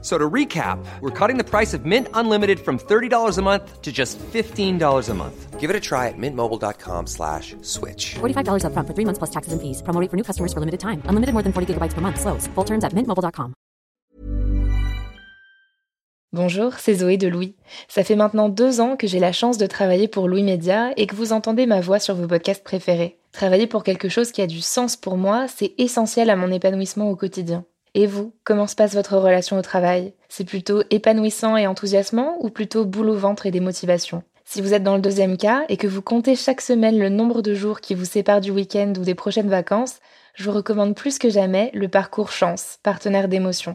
So to recap, we're cutting the price of Mint Unlimited from $30 a month to just $15 a month. Give it a try at mintmobile.com slash switch. $45 upfront for three months plus taxes and fees. Promo rate for new customers for limited time. Unlimited more than 40 gigabytes per month. Slows. Full terms at mintmobile.com. Bonjour, c'est Zoé de Louis. Ça fait maintenant deux ans que j'ai la chance de travailler pour Louis Média et que vous entendez ma voix sur vos podcasts préférés. Travailler pour quelque chose qui a du sens pour moi, c'est essentiel à mon épanouissement au quotidien. Et vous, comment se passe votre relation au travail? C'est plutôt épanouissant et enthousiasmant ou plutôt boule au ventre et des motivations Si vous êtes dans le deuxième cas et que vous comptez chaque semaine le nombre de jours qui vous séparent du week-end ou des prochaines vacances, je vous recommande plus que jamais le parcours Chance, partenaire d'émotion.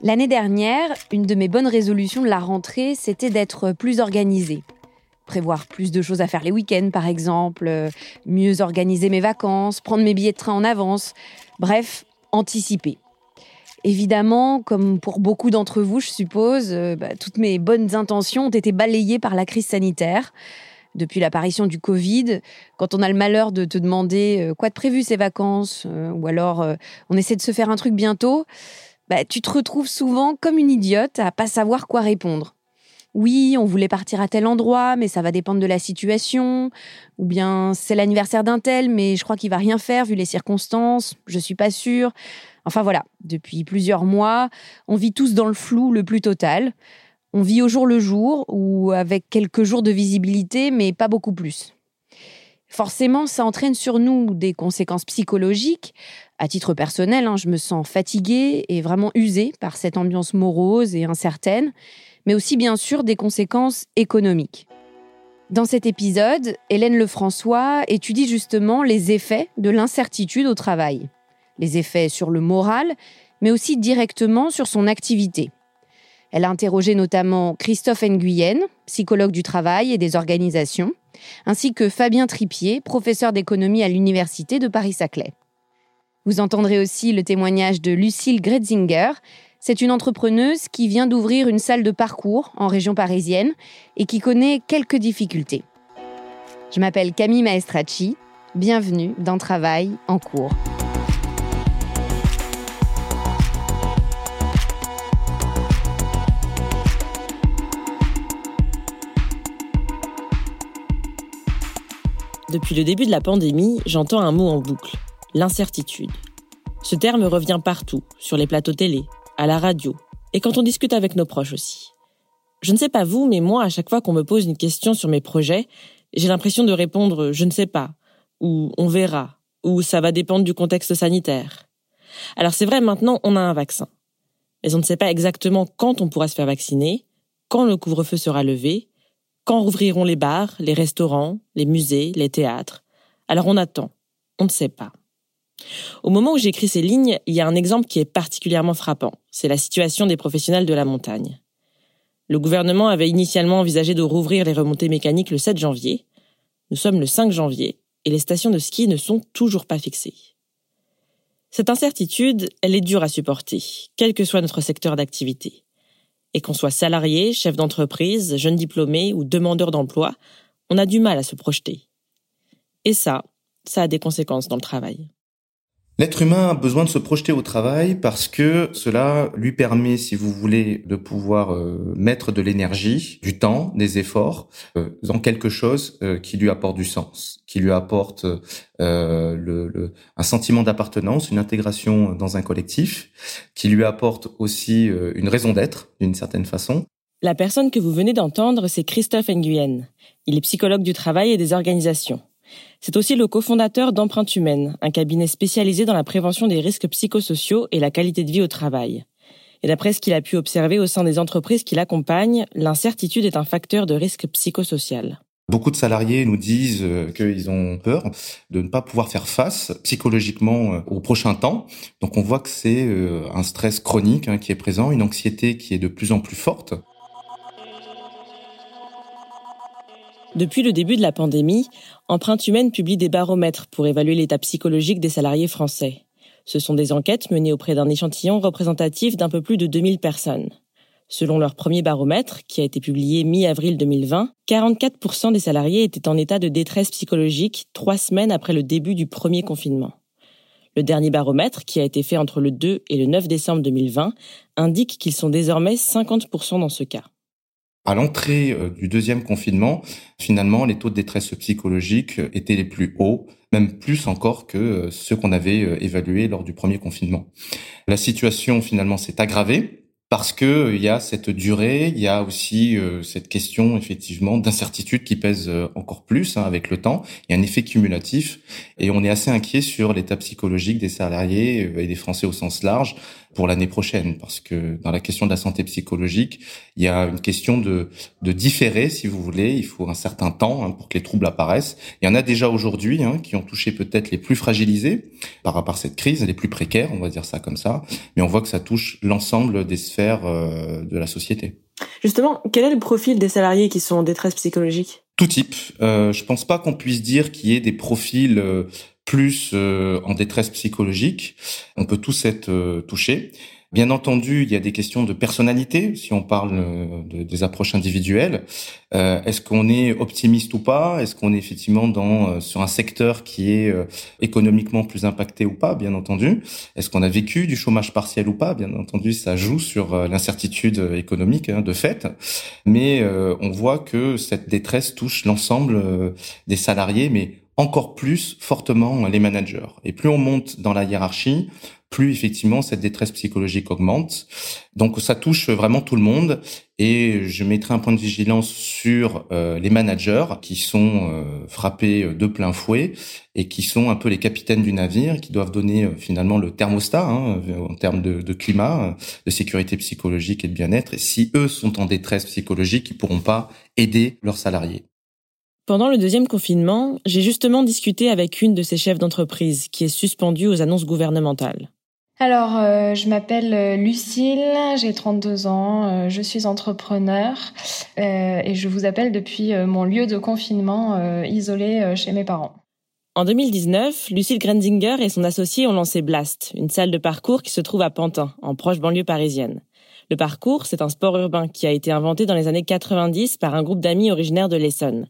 L'année dernière, une de mes bonnes résolutions de la rentrée, c'était d'être plus organisée. Prévoir plus de choses à faire les week-ends, par exemple, euh, mieux organiser mes vacances, prendre mes billets de train en avance, bref, anticiper. Évidemment, comme pour beaucoup d'entre vous, je suppose, euh, bah, toutes mes bonnes intentions ont été balayées par la crise sanitaire. Depuis l'apparition du Covid, quand on a le malheur de te demander euh, quoi de prévu ces vacances, ou alors on essaie de se faire un truc bientôt, bah, tu te retrouves souvent comme une idiote à pas savoir quoi répondre. Oui, on voulait partir à tel endroit, mais ça va dépendre de la situation. Ou bien c'est l'anniversaire d'un tel, mais je crois qu'il va rien faire vu les circonstances. Je suis pas sûre. Enfin voilà, depuis plusieurs mois, on vit tous dans le flou le plus total. On vit au jour le jour ou avec quelques jours de visibilité, mais pas beaucoup plus. Forcément, ça entraîne sur nous des conséquences psychologiques. À titre personnel, hein, je me sens fatiguée et vraiment usée par cette ambiance morose et incertaine, mais aussi bien sûr des conséquences économiques. Dans cet épisode, Hélène Lefrançois étudie justement les effets de l'incertitude au travail. Les effets sur le moral, mais aussi directement sur son activité. Elle a interrogé notamment Christophe Nguyen, psychologue du travail et des organisations, ainsi que Fabien Tripier, professeur d'économie à l'Université de Paris-Saclay. Vous entendrez aussi le témoignage de Lucille Gretzinger. C'est une entrepreneuse qui vient d'ouvrir une salle de parcours en région parisienne et qui connaît quelques difficultés. Je m'appelle Camille Maestracci. Bienvenue dans Travail en cours. Depuis le début de la pandémie, j'entends un mot en boucle, l'incertitude. Ce terme revient partout, sur les plateaux télé, à la radio, et quand on discute avec nos proches aussi. Je ne sais pas vous, mais moi, à chaque fois qu'on me pose une question sur mes projets, j'ai l'impression de répondre je ne sais pas, ou on verra, ou ça va dépendre du contexte sanitaire. Alors c'est vrai, maintenant on a un vaccin. Mais on ne sait pas exactement quand on pourra se faire vacciner, quand le couvre-feu sera levé, quand rouvriront les bars, les restaurants, les musées, les théâtres? Alors on attend. On ne sait pas. Au moment où j'écris ces lignes, il y a un exemple qui est particulièrement frappant. C'est la situation des professionnels de la montagne. Le gouvernement avait initialement envisagé de rouvrir les remontées mécaniques le 7 janvier. Nous sommes le 5 janvier et les stations de ski ne sont toujours pas fixées. Cette incertitude, elle est dure à supporter, quel que soit notre secteur d'activité. Et qu'on soit salarié, chef d'entreprise, jeune diplômé ou demandeur d'emploi, on a du mal à se projeter. Et ça, ça a des conséquences dans le travail. L'être humain a besoin de se projeter au travail parce que cela lui permet, si vous voulez, de pouvoir euh, mettre de l'énergie, du temps, des efforts euh, dans quelque chose euh, qui lui apporte du sens, qui lui apporte le, le, un sentiment d'appartenance, une intégration dans un collectif, qui lui apporte aussi une raison d'être d'une certaine façon. La personne que vous venez d'entendre, c'est Christophe Nguyen. Il est psychologue du travail et des organisations. C'est aussi le cofondateur d'Empreinte Humaine, un cabinet spécialisé dans la prévention des risques psychosociaux et la qualité de vie au travail. Et d'après ce qu'il a pu observer au sein des entreprises qui l'accompagnent, l'incertitude est un facteur de risque psychosocial. Beaucoup de salariés nous disent euh, qu'ils ont peur de ne pas pouvoir faire face psychologiquement euh, au prochain temps. Donc on voit que c'est euh, un stress chronique hein, qui est présent, une anxiété qui est de plus en plus forte. Depuis le début de la pandémie, Empreinte Humaine publie des baromètres pour évaluer l'état psychologique des salariés français. Ce sont des enquêtes menées auprès d'un échantillon représentatif d'un peu plus de 2000 personnes. Selon leur premier baromètre, qui a été publié mi-avril 2020, 44% des salariés étaient en état de détresse psychologique trois semaines après le début du premier confinement. Le dernier baromètre, qui a été fait entre le 2 et le 9 décembre 2020, indique qu'ils sont désormais 50% dans ce cas. À l'entrée euh, du deuxième confinement, finalement, les taux de détresse psychologique euh, étaient les plus hauts, même plus encore que euh, ceux qu'on avait évalués lors du premier confinement. La situation, finalement, s'est aggravée parce que il y a cette durée, il y a aussi cette question effectivement d'incertitude qui pèse encore plus hein, avec le temps. Il y a un effet cumulatif et on est assez inquiet sur l'état psychologique des salariés et des Français au sens large pour l'année prochaine, parce que dans la question de la santé psychologique, il y a une question de, de différer, si vous voulez. Il faut un certain temps hein, pour que les troubles apparaissent. Il y en a déjà aujourd'hui hein, qui ont touché peut-être les plus fragilisés par rapport à cette crise, les plus précaires, on va dire ça comme ça. Mais on voit que ça touche l'ensemble des sphères euh, de la société. Justement, quel est le profil des salariés qui sont en détresse psychologique? Tout type. Euh, je pense pas qu'on puisse dire qu'il y ait des profils euh, plus euh, en détresse psychologique. On peut tous être euh, touchés. Bien entendu, il y a des questions de personnalité, si on parle euh, de, des approches individuelles. Est-ce qu'on est optimiste ou pas? Est-ce qu'on est effectivement dans sur un secteur qui est économiquement plus impacté ou pas? Bien entendu. Est-ce qu'on a vécu du chômage partiel ou pas? Bien entendu, ça joue sur l'incertitude économique hein, de fait. Mais on voit que cette détresse touche l'ensemble des salariés, mais encore plus fortement les managers. Et plus on monte dans la hiérarchie, plus effectivement cette détresse psychologique augmente. Donc ça touche vraiment tout le monde. Et je mettrai un point de vigilance sur euh, les managers qui sont euh, frappés de plein fouet et qui sont un peu les capitaines du navire, qui doivent donner euh, finalement le thermostat hein, en termes de, de, climat, de sécurité psychologique et de bien-être. Et si eux sont en détresse psychologique, ils pourront pas aider leurs salariés. Pendant le deuxième confinement, j'ai justement discuté avec une de ces chefs d'entreprise qui est suspendue aux annonces gouvernementales. Alors, euh, je m'appelle euh, Lucille, j'ai 32 ans, euh, je suis entrepreneur et je vous appelle depuis mon lieu de confinement isolé chez mes parents. En 2019, Lucille Grenzinger et son associé ont lancé Blast, une salle de parcours qui se trouve à Pantin, en proche banlieue parisienne. Le parcours, c'est un sport urbain qui a été inventé dans les années 90 par un groupe d'amis originaires de l'Essonne.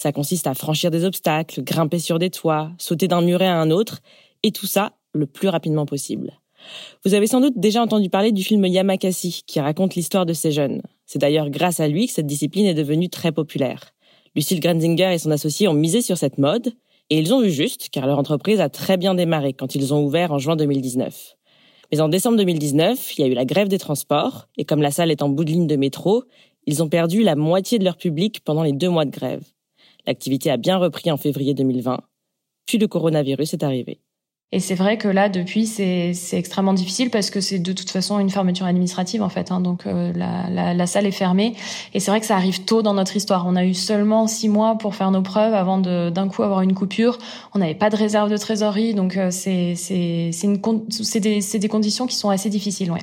Ça consiste à franchir des obstacles, grimper sur des toits, sauter d'un muret à un autre, et tout ça le plus rapidement possible. Vous avez sans doute déjà entendu parler du film Yamakasi, qui raconte l'histoire de ces jeunes. C'est d'ailleurs grâce à lui que cette discipline est devenue très populaire. Lucille Granzinger et son associé ont misé sur cette mode, et ils ont vu juste, car leur entreprise a très bien démarré quand ils ont ouvert en juin 2019. Mais en décembre 2019, il y a eu la grève des transports, et comme la salle est en bout de ligne de métro, ils ont perdu la moitié de leur public pendant les deux mois de grève. L'activité a bien repris en février 2020, puis le coronavirus est arrivé. Et c'est vrai que là, depuis, c'est extrêmement difficile parce que c'est de toute façon une fermeture administrative en fait. Hein, donc euh, la, la, la, salle est fermée. Et c'est vrai que ça arrive tôt dans notre histoire. On a eu seulement six mois pour faire nos preuves avant d'un coup avoir une coupure. On n'avait pas de réserve de trésorerie, donc euh, c'est des, des conditions qui sont assez difficiles, ouais.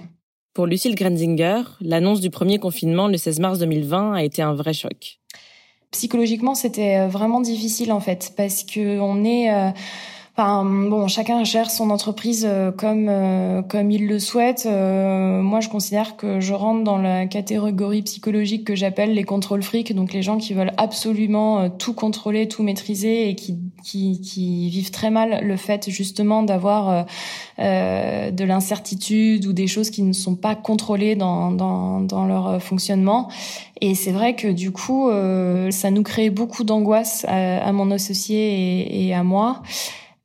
Pour Lucille Grenzinger, l'annonce du premier confinement le 16 mars 2020 a été un vrai choc. Psychologiquement, c'était euh, vraiment difficile en fait parce que on est euh, bon, chacun gère son entreprise euh, comme euh, comme il le souhaite. Euh, moi, je considère que je rentre dans la catégorie psychologique que j'appelle les contrôles frics, donc les gens qui veulent absolument tout contrôler, tout maîtriser et qui qui, qui vivent très mal le fait justement d'avoir de l'incertitude ou des choses qui ne sont pas contrôlées dans dans, dans leur fonctionnement. Et c'est vrai que du coup, ça nous crée beaucoup d'angoisse à, mon associé et à moi.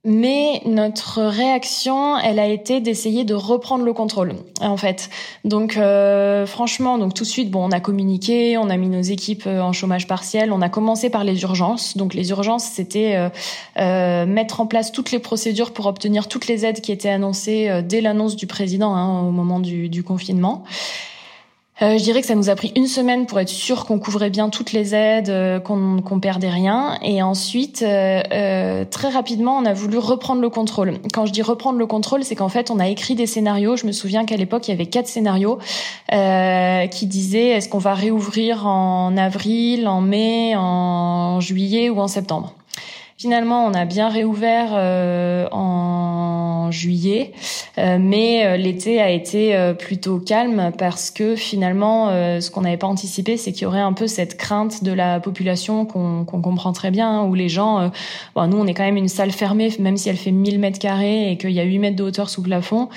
Mais notre réaction, elle a été d'essayer de reprendre le contrôle, en fait. Donc, euh, franchement, donc tout de suite, bon, on a communiqué, on a mis nos équipes euh, en chômage partiel, on a commencé par les urgences. Donc, les urgences, c'était euh, mettre en place toutes les procédures pour obtenir toutes les aides qui étaient annoncées dès l'annonce du président hein, au moment du confinement. Euh, je dirais que ça nous a pris une semaine pour être sûr qu'on couvrait bien toutes les aides, euh, qu'on qu'on perdait rien. Et ensuite, euh, très rapidement, on a voulu reprendre le contrôle. Quand je dis reprendre le contrôle, c'est qu'en fait, on a écrit des scénarios. Je me souviens qu'à l'époque, il y avait quatre scénarios qui disaient est-ce qu'on va réouvrir en avril, en mai, en juillet ou en septembre? Finalement, on a bien réouvert euh, en juillet, euh, mais euh, l'été a été plutôt calme parce que finalement, ce qu'on n'avait pas anticipé, c'est qu'il y aurait un peu cette crainte de la population qu'on comprend très bien, hein, où les gens, bon, nous, on est quand même une salle fermée, même si elle fait 1000 mètres carrés et qu'il y a 8 mètres de hauteur sous plafond,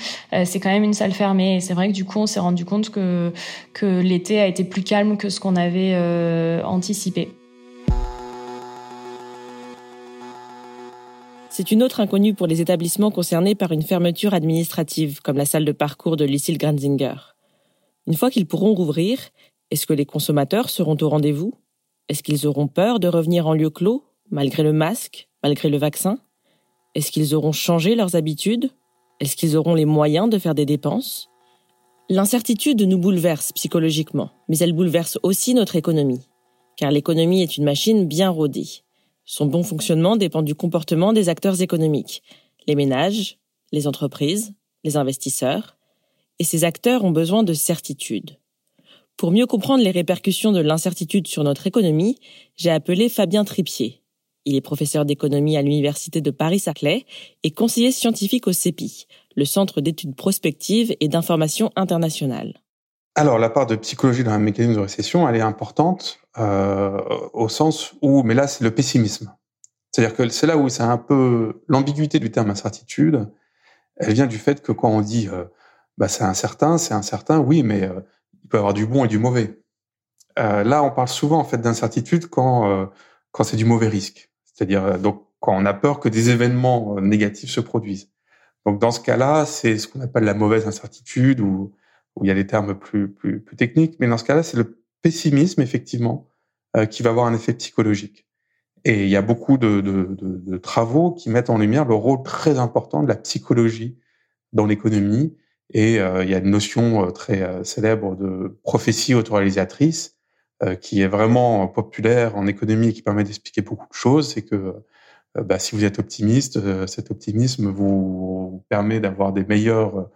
c'est quand même une salle fermée. Et c'est vrai que du coup, on s'est rendu compte que que l'été a été plus calme que ce qu'on avait anticipé. C'est une autre inconnue pour les établissements concernés par une fermeture administrative, comme la salle de parcours de Lucille Granzinger. Une fois qu'ils pourront rouvrir, est-ce que les consommateurs seront au rendez-vous? Est-ce qu'ils auront peur de revenir en lieu clos, malgré le masque, malgré le vaccin? Est-ce qu'ils auront changé leurs habitudes? Est-ce qu'ils auront les moyens de faire des dépenses? L'incertitude nous bouleverse psychologiquement, mais elle bouleverse aussi notre économie, car l'économie est une machine bien rodée. Son bon fonctionnement dépend du comportement des acteurs économiques, les ménages, les entreprises, les investisseurs, et ces acteurs ont besoin de certitude. Pour mieux comprendre les répercussions de l'incertitude sur notre économie, j'ai appelé Fabien Tripier. Il est professeur d'économie à l'Université de Paris-Saclay et conseiller scientifique au CEPI, le Centre d'études prospectives et d'information internationale. Alors, la part de psychologie dans un mécanisme de récession, elle est importante euh, au sens où, mais là, c'est le pessimisme. C'est-à-dire que c'est là où c'est un peu l'ambiguïté du terme incertitude. Elle vient du fait que quand on dit, euh, bah, c'est incertain, c'est incertain, oui, mais euh, il peut y avoir du bon et du mauvais. Euh, là, on parle souvent en fait d'incertitude quand quand c'est du mauvais risque. C'est-à-dire donc quand on a peur que des événements négatifs se produisent. Donc dans ce cas-là, c'est ce qu'on appelle la mauvaise incertitude ou où il y a des termes plus, plus, plus techniques, mais dans ce cas-là, c'est le pessimisme, effectivement, euh, qui va avoir un effet psychologique. Et il y a beaucoup de, de, de, de, travaux qui mettent en lumière le rôle très important de la psychologie dans l'économie. Et euh, il y a une notion euh, très célèbre de prophétie autoréalisatrice qui est vraiment populaire en économie et qui permet d'expliquer beaucoup de choses. C'est que bah, si vous êtes optimiste, cet optimisme vous permet d'avoir des meilleurs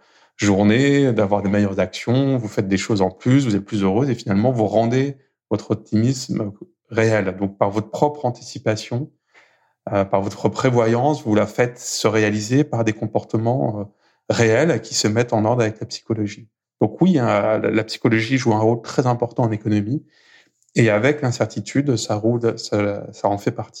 journée, d'avoir des meilleures actions, vous faites des choses en plus, vous êtes plus heureuse et finalement vous rendez votre optimisme réel. Donc par votre propre anticipation, euh, par votre prévoyance, vous la faites se réaliser par des comportements euh, réels qui se mettent en ordre avec la psychologie. Donc oui, hein, la psychologie joue un rôle très important en économie et avec l'incertitude, ça, roule, ça, ça en fait partie.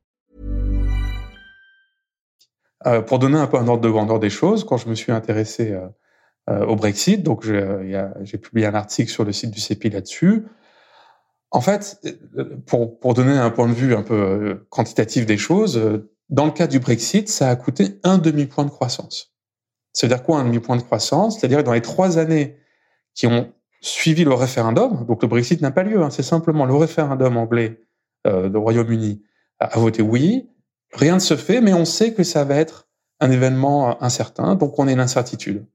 Euh, pour donner un peu un ordre de grandeur des choses, quand je me suis intéressé euh, euh au Brexit, donc j'ai publié un article sur le site du CEPI là-dessus. En fait, pour, pour donner un point de vue un peu quantitatif des choses, dans le cas du Brexit, ça a coûté un demi-point de croissance. C'est-à-dire quoi un demi-point de croissance? C'est-à-dire que dans les trois années qui ont suivi le référendum, donc le Brexit n'a pas lieu, hein, c'est simplement le référendum anglais euh, Royaume-Uni a voté oui, rien ne se fait, mais on sait que ça va être un événement incertain, donc on est l'incertitude.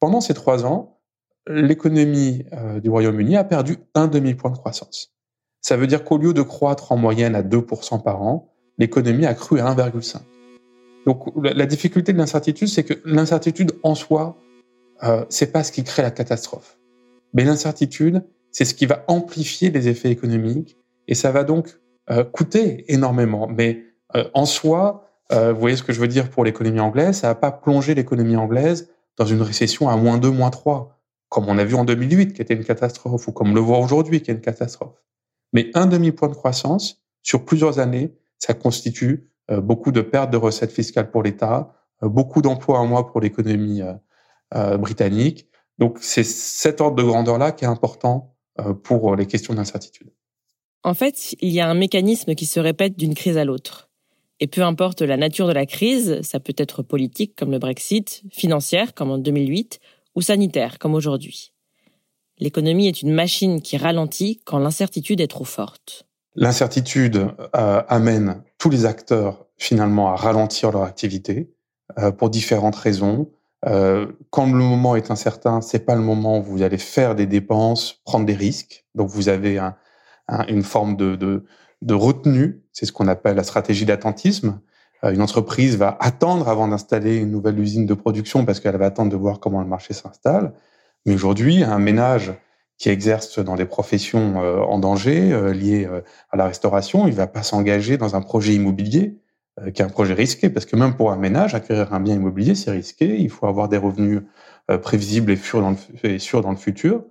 Pendant ces trois ans, l'économie euh, du Royaume-Uni a perdu un demi-point de croissance. Ça veut dire qu'au lieu de croître en moyenne à 2% par an, l'économie a cru à 1,5. Donc la difficulté de l'incertitude, c'est que l'incertitude en soi, euh, c'est pas ce qui crée la catastrophe. Mais l'incertitude, c'est ce qui va amplifier les effets économiques et ça va donc euh, coûter énormément. Mais euh, en soi, euh, vous voyez ce que je veux dire pour l'économie anglaise, ça va pas plonger l'économie anglaise dans une récession à moins 2, moins 3, comme on a vu en 2008, qui était une catastrophe, ou comme on le voit aujourd'hui, qui est une catastrophe. Mais un demi-point de croissance sur plusieurs années, ça constitue euh, beaucoup de pertes de recettes fiscales pour l'État, beaucoup d'emplois en moins pour l'économie britannique. Donc c'est cet ordre de grandeur-là qui est important pour les questions d'incertitude. En fait, il y a un mécanisme qui se répète d'une crise à l'autre. Et peu importe la nature de la crise, ça peut être politique comme le Brexit, financière comme en 2008, ou sanitaire comme aujourd'hui. L'économie est une machine qui ralentit quand l'incertitude est trop forte. L'incertitude euh, amène tous les acteurs finalement à ralentir leur activité euh, pour différentes raisons. Euh, quand le moment est incertain, c'est pas le moment où vous allez faire des dépenses, prendre des risques. Donc vous avez un, une forme de, de, de retenue, c'est ce qu'on appelle la stratégie d'attentisme. Euh, une entreprise va attendre avant d'installer une nouvelle usine de production parce qu'elle va attendre de voir comment le marché s'installe. Mais aujourd'hui, un ménage qui exerce dans des professions euh, en danger euh, liées à la restauration, il va pas s'engager dans un projet immobilier qui est un projet risqué parce que même pour un ménage, acquérir un bien immobilier, c'est risqué. Il faut avoir des revenus prévisibles et sûrs dans le, dans le futur.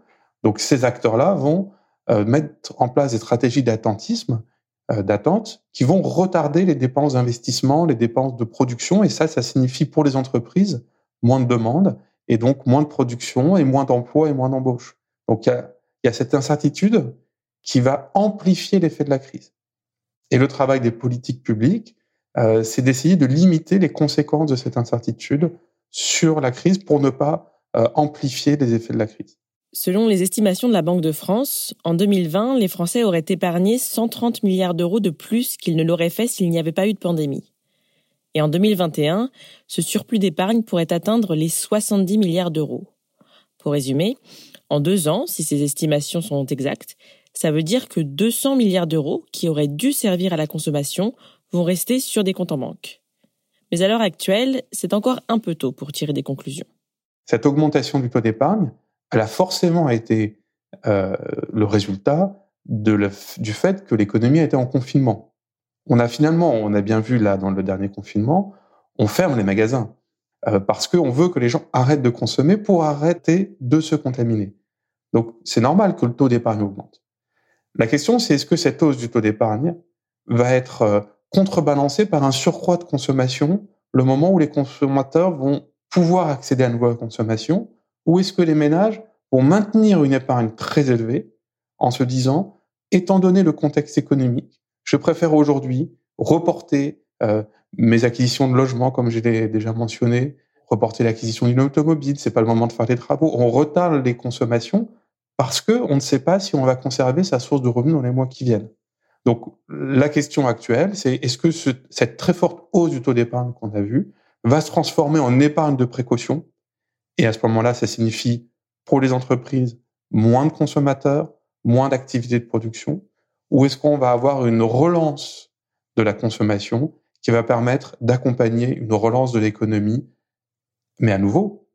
Donc ces acteurs-là vont mettre en place des stratégies d'attentisme d'attente qui vont retarder les dépenses d'investissement, les dépenses de production. Et ça, ça signifie pour les entreprises moins de demandes et donc moins de production et moins d'emplois et moins d'embauches. Donc il y a, y a cette incertitude qui va amplifier l'effet de la crise. Et le travail des politiques publiques, euh, c'est d'essayer de limiter les conséquences de cette incertitude sur la crise pour ne pas euh, amplifier les effets de la crise. Selon les estimations de la Banque de France, en 2020, les Français auraient épargné 130 milliards d'euros de plus qu'ils ne l'auraient fait s'il n'y avait pas eu de pandémie. Et en 2021, ce surplus d'épargne pourrait atteindre les 70 milliards d'euros. Pour résumer, en deux ans, si ces estimations sont exactes, ça veut dire que 200 milliards d'euros qui auraient dû servir à la consommation vont rester sur des comptes en banque. Mais à l'heure actuelle, c'est encore un peu tôt pour tirer des conclusions. Cette augmentation du taux d'épargne, elle a forcément été euh, le résultat de du fait que l'économie était en confinement. On a finalement, on a bien vu là dans le dernier confinement, on ferme les magasins euh, parce qu'on veut que les gens arrêtent de consommer pour arrêter de se contaminer. Donc c'est normal que le taux d'épargne augmente. La question c'est est-ce que cette hausse du taux d'épargne va être euh, contrebalancée par un surcroît de consommation le moment où les consommateurs vont pouvoir accéder à une nouvelle consommation ou est-ce que les ménages vont maintenir une épargne très élevée en se disant, étant donné le contexte économique, je préfère aujourd'hui reporter euh, mes acquisitions de logements, comme je l'ai déjà mentionné, reporter l'acquisition d'une automobile, c'est pas le moment de faire des travaux. On retarde les consommations parce que on ne sait pas si on va conserver sa source de revenus dans les mois qui viennent. Donc la question actuelle, c'est est-ce que ce, cette très forte hausse du taux d'épargne qu'on a vue va se transformer en épargne de précaution et à ce moment-là, ça signifie pour les entreprises moins de consommateurs, moins d'activités de production, ou est-ce qu'on va avoir une relance de la consommation qui va permettre d'accompagner une relance de l'économie, mais à nouveau,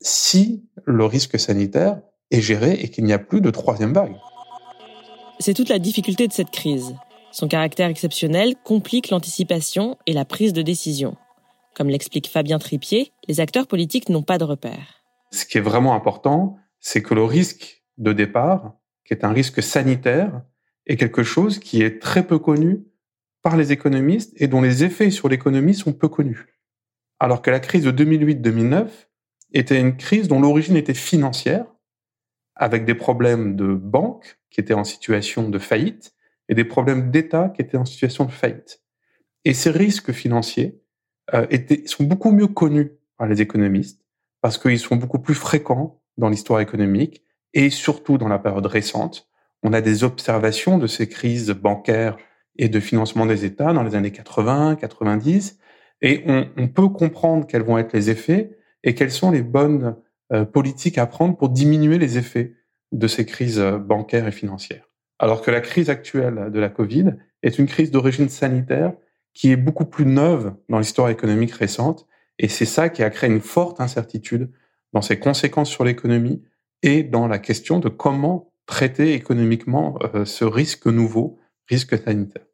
si le risque sanitaire est géré et qu'il n'y a plus de troisième vague. C'est toute la difficulté de cette crise. Son caractère exceptionnel complique l'anticipation et la prise de décision. Comme l'explique Fabien Tripier, les acteurs politiques n'ont pas de repères. Ce qui est vraiment important, c'est que le risque de départ, qui est un risque sanitaire, est quelque chose qui est très peu connu par les économistes et dont les effets sur l'économie sont peu connus. Alors que la crise de 2008-2009 était une crise dont l'origine était financière, avec des problèmes de banques qui étaient en situation de faillite et des problèmes d'État qui étaient en situation de faillite. Et ces risques financiers étaient, sont beaucoup mieux connus par les économistes parce qu'ils sont beaucoup plus fréquents dans l'histoire économique et surtout dans la période récente. On a des observations de ces crises bancaires et de financement des États dans les années 80, 90. Et on, on peut comprendre quels vont être les effets et quelles sont les bonnes euh, politiques à prendre pour diminuer les effets de ces crises euh, bancaires et financières. Alors que la crise actuelle de la Covid est une crise d'origine sanitaire qui est beaucoup plus neuve dans l'histoire économique récente. Et c'est ça qui a créé une forte incertitude dans ses conséquences sur l'économie et dans la question de comment traiter économiquement euh, ce risque nouveau, risque sanitaire.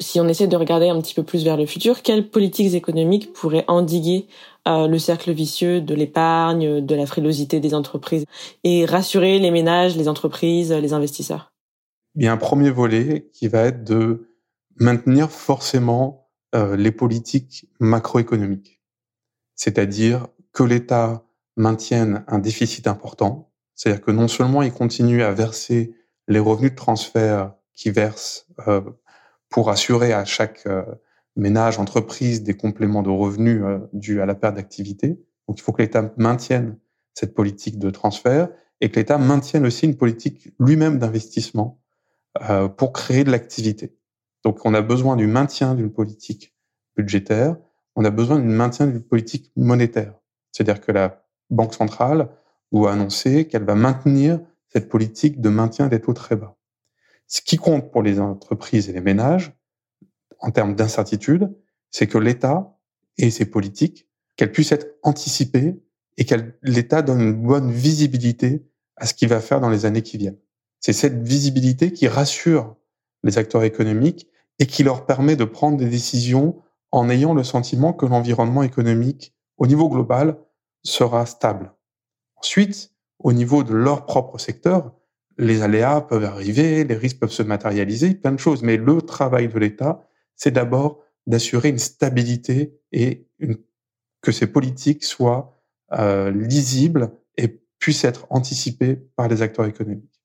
Si on essaie de regarder un petit peu plus vers le futur, quelles politiques économiques pourraient endiguer euh, le cercle vicieux de l'épargne, de la frilosité des entreprises et rassurer les ménages, les entreprises, les investisseurs? Il y a un premier volet qui va être de maintenir forcément euh, les politiques macroéconomiques, c'est-à-dire que l'État maintienne un déficit important, c'est-à-dire que non seulement il continue à verser les revenus de transfert qu'il verse euh, pour assurer à chaque euh, ménage, entreprise des compléments de revenus euh, dus à la perte d'activité. Donc il faut que l'État maintienne cette politique de transfert et que l'État maintienne aussi une politique lui-même d'investissement euh, pour créer de l'activité. Donc on a besoin du maintien d'une politique budgétaire, on a besoin du maintien d'une politique monétaire. C'est-à-dire que la Banque centrale doit annoncer qu'elle va maintenir cette politique de maintien des taux très bas. Ce qui compte pour les entreprises et les ménages, en termes d'incertitude, c'est que l'État et ses politiques, qu'elles puissent être anticipées et que l'État donne une bonne visibilité à ce qu'il va faire dans les années qui viennent. C'est cette visibilité qui rassure les acteurs économiques et qui leur permet de prendre des décisions en ayant le sentiment que l'environnement économique au niveau global sera stable. Ensuite, au niveau de leur propre secteur, les aléas peuvent arriver, les risques peuvent se matérialiser, plein de choses. Mais le travail de l'État, c'est d'abord d'assurer une stabilité et une, que ces politiques soient euh, lisibles et puissent être anticipées par les acteurs économiques.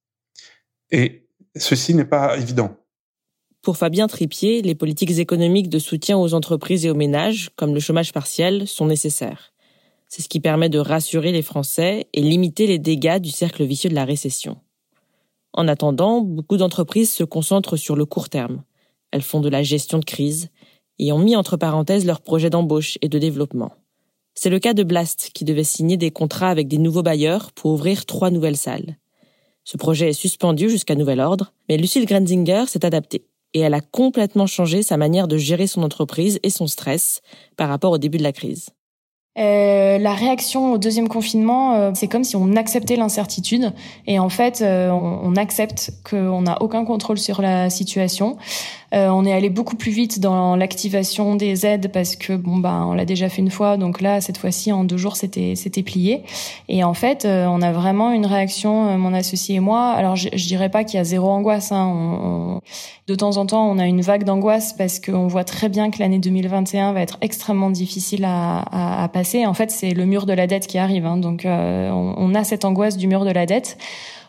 Et ceci n'est pas évident. Pour Fabien Tripier, les politiques économiques de soutien aux entreprises et aux ménages, comme le chômage partiel, sont nécessaires. C'est ce qui permet de rassurer les Français et limiter les dégâts du cercle vicieux de la récession. En attendant, beaucoup d'entreprises se concentrent sur le court terme. Elles font de la gestion de crise et ont mis entre parenthèses leurs projets d'embauche et de développement. C'est le cas de Blast qui devait signer des contrats avec des nouveaux bailleurs pour ouvrir trois nouvelles salles. Ce projet est suspendu jusqu'à nouvel ordre, mais Lucille Grenzinger s'est adaptée et elle a complètement changé sa manière de gérer son entreprise et son stress par rapport au début de la crise. Euh, la réaction au deuxième confinement, euh, c'est comme si on acceptait l'incertitude et en fait, euh, on, on, accepte qu'on n'a aucun contrôle sur la situation. Euh, on est allé beaucoup plus vite dans l'activation des aides parce que bon bah on l'a déjà fait une fois, donc là cette fois-ci en deux jours c'était c'était plié. Et en fait, on a vraiment une réaction, mon associé et moi. Alors je, je dirais pas qu'il y a zéro angoisse. Hein. On, de temps en temps, on a une vague d'angoisse parce qu'on voit très bien que l'année 2021 va être extrêmement difficile à, à, à passer en fait, c'est le mur de la dette qui arrive. Hein. donc, euh, on, a cette angoisse du mur de la dette.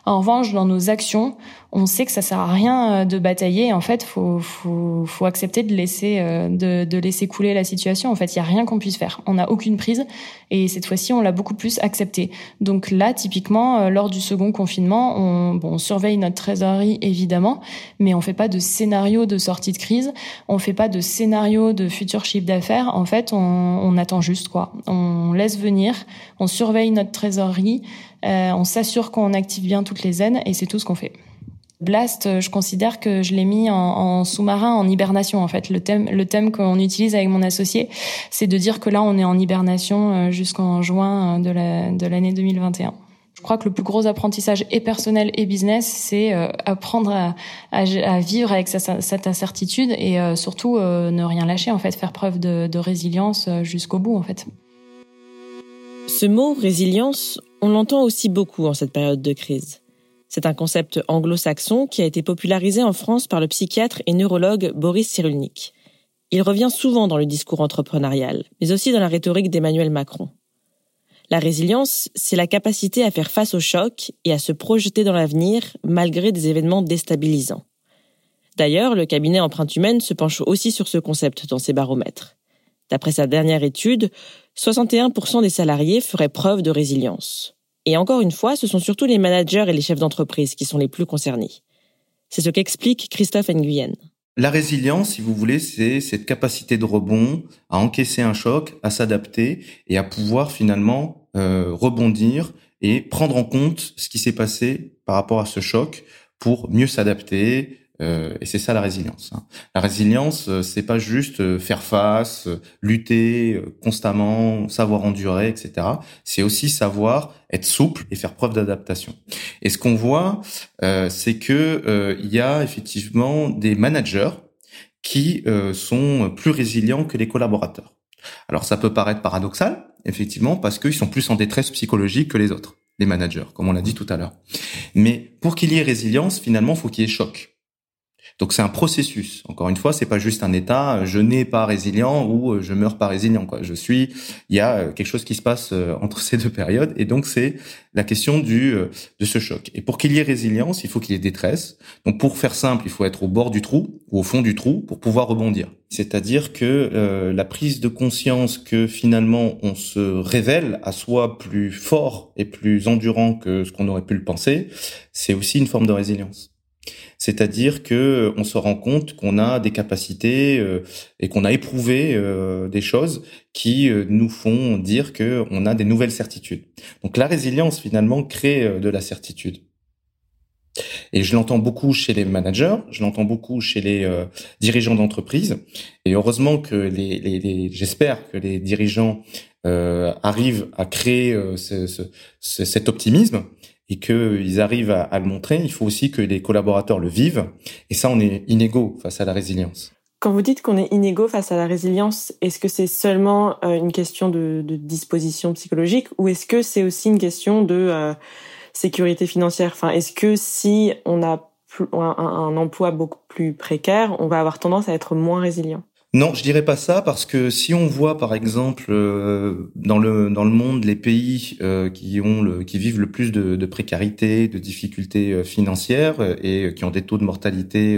En revanche, dans nos actions, on sait que ça sert à rien euh, de batailler. En fait, faut faut, faut accepter de laisser euh, de, de laisser couler la situation. En fait, il y a rien qu'on puisse faire. On n'a aucune prise et cette fois-ci, on l'a beaucoup plus accepté. Donc là, typiquement, euh, lors du second confinement, on, bon, on surveille notre trésorerie évidemment, mais on fait pas de scénario de sortie de crise. On fait pas de scénario de futur chiffre d'affaires. En fait, on, on attend juste quoi. On laisse venir. On surveille notre trésorerie. Euh, on s'assure qu'on active bien toutes les aides et c'est tout ce qu'on fait. Blast, euh, je considère que je l'ai mis en, sous-marin, en hibernation en fait. Le thème, le thème qu'on utilise avec mon associé, c'est de dire que là, on est en hibernation euh, jusqu'en juin euh, de la de l'année 2021. Je crois que le plus gros apprentissage et personnel et business, c'est apprendre à, à, à, vivre avec cette incertitude et surtout ne rien lâcher en fait, faire preuve de, de résilience jusqu'au bout en fait. Ce mot résilience, on l'entend aussi beaucoup en cette période de crise. C'est un concept anglo-saxon qui a été popularisé en France par le psychiatre et neurologue Boris Cyrulnik. Il revient souvent dans le discours entrepreneurial, mais aussi dans la rhétorique d'Emmanuel Macron. La résilience, c'est la capacité à faire face au choc et à se projeter dans l'avenir malgré des événements déstabilisants. D'ailleurs, le cabinet Empreinte Humaine se penche aussi sur ce concept dans ses baromètres. D'après sa dernière étude, 61% des salariés feraient preuve de résilience. Et encore une fois, ce sont surtout les managers et les chefs d'entreprise qui sont les plus concernés. C'est ce qu'explique Christophe Nguyen. La résilience, si vous voulez, c'est cette capacité de rebond à encaisser un choc, à s'adapter et à pouvoir finalement euh, rebondir et prendre en compte ce qui s'est passé par rapport à ce choc pour mieux s'adapter, et c'est ça la résilience. Hein. La résilience, euh, c'est pas juste euh, faire face, lutter constamment, savoir endurer, etc. C'est aussi savoir être souple et faire preuve d'adaptation. Et ce qu'on voit, c'est que il y a effectivement des managers qui sont plus résilients que les collaborateurs. Alors ça peut paraître paradoxal, effectivement, parce qu'ils sont plus en détresse psychologique que les autres, les managers, comme on l'a dit tout à l'heure. Mais pour qu'il y ait résilience, finalement, faut qu'il y ait choc. Donc c'est un processus. Encore une fois, c'est pas juste un état. Euh, je n'ai pas résilient ou euh, je meurs pas résilient. Quoi. Je suis. Il y a euh, quelque chose qui se passe entre ces deux périodes, et donc c'est la question du de ce choc. Et pour qu'il y ait résilience, il faut qu'il y ait détresse. Donc pour faire simple, il faut être au bord du trou ou au fond du trou pour pouvoir rebondir. C'est-à-dire que la prise de conscience que finalement on se révèle à soi plus fort et plus endurant que ce qu'on aurait pu le penser, c'est aussi une forme de résilience. C'est-à-dire que euh, on se rend compte qu'on a des capacités euh, et qu'on a éprouvé euh, des choses qui nous font dire que on a des nouvelles certitudes. Donc la résilience finalement crée de la certitude. Et je l'entends beaucoup chez les managers, je l'entends beaucoup chez les dirigeants d'entreprise. Et heureusement que les, j'espère que les dirigeants arrivent à créer ce, ce, cet optimisme et qu'ils arrivent à, le montrer, il faut aussi que les collaborateurs le vivent. Et ça, on est inégaux face à la résilience. Quand vous dites qu'on est inégaux face à la résilience, est-ce que c'est seulement euh, une question de, disposition psychologique ou est-ce que c'est aussi une question de euh, sécurité financière? Enfin, est-ce que si on a un emploi beaucoup plus précaire, on va avoir tendance à être moins résilient? Non, je dirais pas ça parce que si on voit par exemple euh, dans le dans le monde les pays euh, qui ont le qui vivent le plus de, précarité, de difficultés euh, financières et qui ont des taux de mortalité,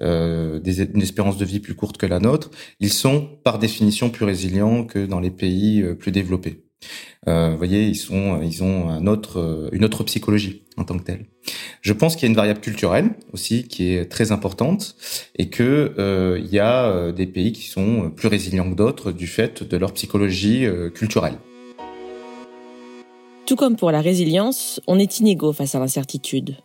des, une espérance de vie plus courte que la nôtre, ils sont par définition plus résilients que dans les pays plus développés. Euh, vous voyez, ils ont une autre psychologie en tant que telle. Je pense qu'il y a une variable culturelle aussi qui est très importante et que euh, il y a euh, des pays qui sont plus résilients que d'autres du fait de leur psychologie culturelle. Tout comme pour la résilience, on est inégaux face à l'incertitude.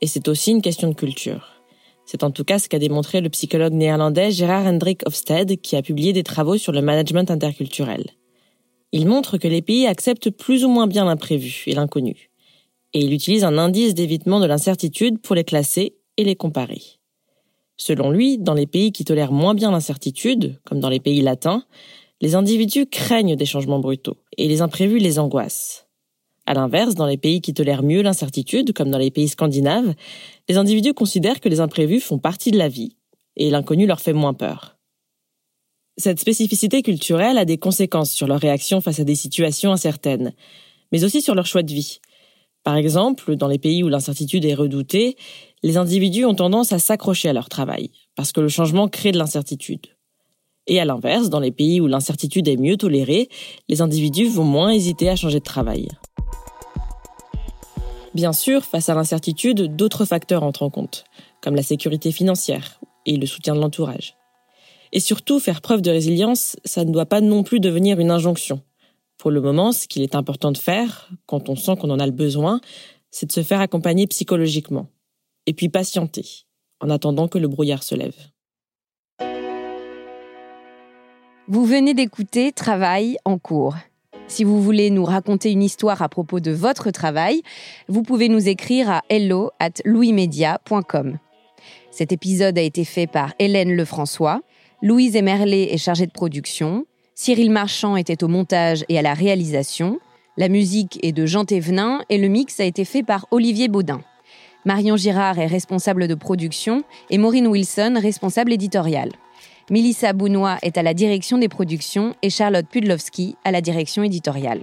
Et c'est aussi une question de culture. C'est en tout cas ce qu'a démontré le psychologue néerlandais Gerard Hendrik Hofstede qui a publié des travaux sur le management interculturel. Il montre que les pays acceptent plus ou moins bien l'imprévu et l'inconnu. Et il utilise un indice d'évitement de l'incertitude pour les classer et les comparer. Selon lui, dans les pays qui tolèrent moins bien l'incertitude, comme dans les pays latins, les individus craignent des changements brutaux et les imprévus les angoissent. À l'inverse, dans les pays qui tolèrent mieux l'incertitude, comme dans les pays scandinaves, les individus considèrent que les imprévus font partie de la vie et l'inconnu leur fait moins peur. Cette spécificité culturelle a des conséquences sur leur réaction face à des situations incertaines, mais aussi sur leur choix de vie. Par exemple, dans les pays où l'incertitude est redoutée, les individus ont tendance à s'accrocher à leur travail, parce que le changement crée de l'incertitude. Et à l'inverse, dans les pays où l'incertitude est mieux tolérée, les individus vont moins hésiter à changer de travail. Bien sûr, face à l'incertitude, d'autres facteurs entrent en compte, comme la sécurité financière et le soutien de l'entourage. Et surtout, faire preuve de résilience, ça ne doit pas non plus devenir une injonction. Pour le moment, ce qu'il est important de faire, quand on sent qu'on en a le besoin, c'est de se faire accompagner psychologiquement. Et puis patienter, en attendant que le brouillard se lève. Vous venez d'écouter Travail en cours. Si vous voulez nous raconter une histoire à propos de votre travail, vous pouvez nous écrire à hello at louismedia.com. Cet épisode a été fait par Hélène Lefrançois. Louise Emerlet est chargée de production. Cyril Marchand était au montage et à la réalisation. La musique est de Jean Thévenin et le mix a été fait par Olivier Baudin. Marion Girard est responsable de production et Maureen Wilson responsable éditoriale. Milissa Bounois est à la direction des productions et Charlotte Pudlowski à la direction éditoriale.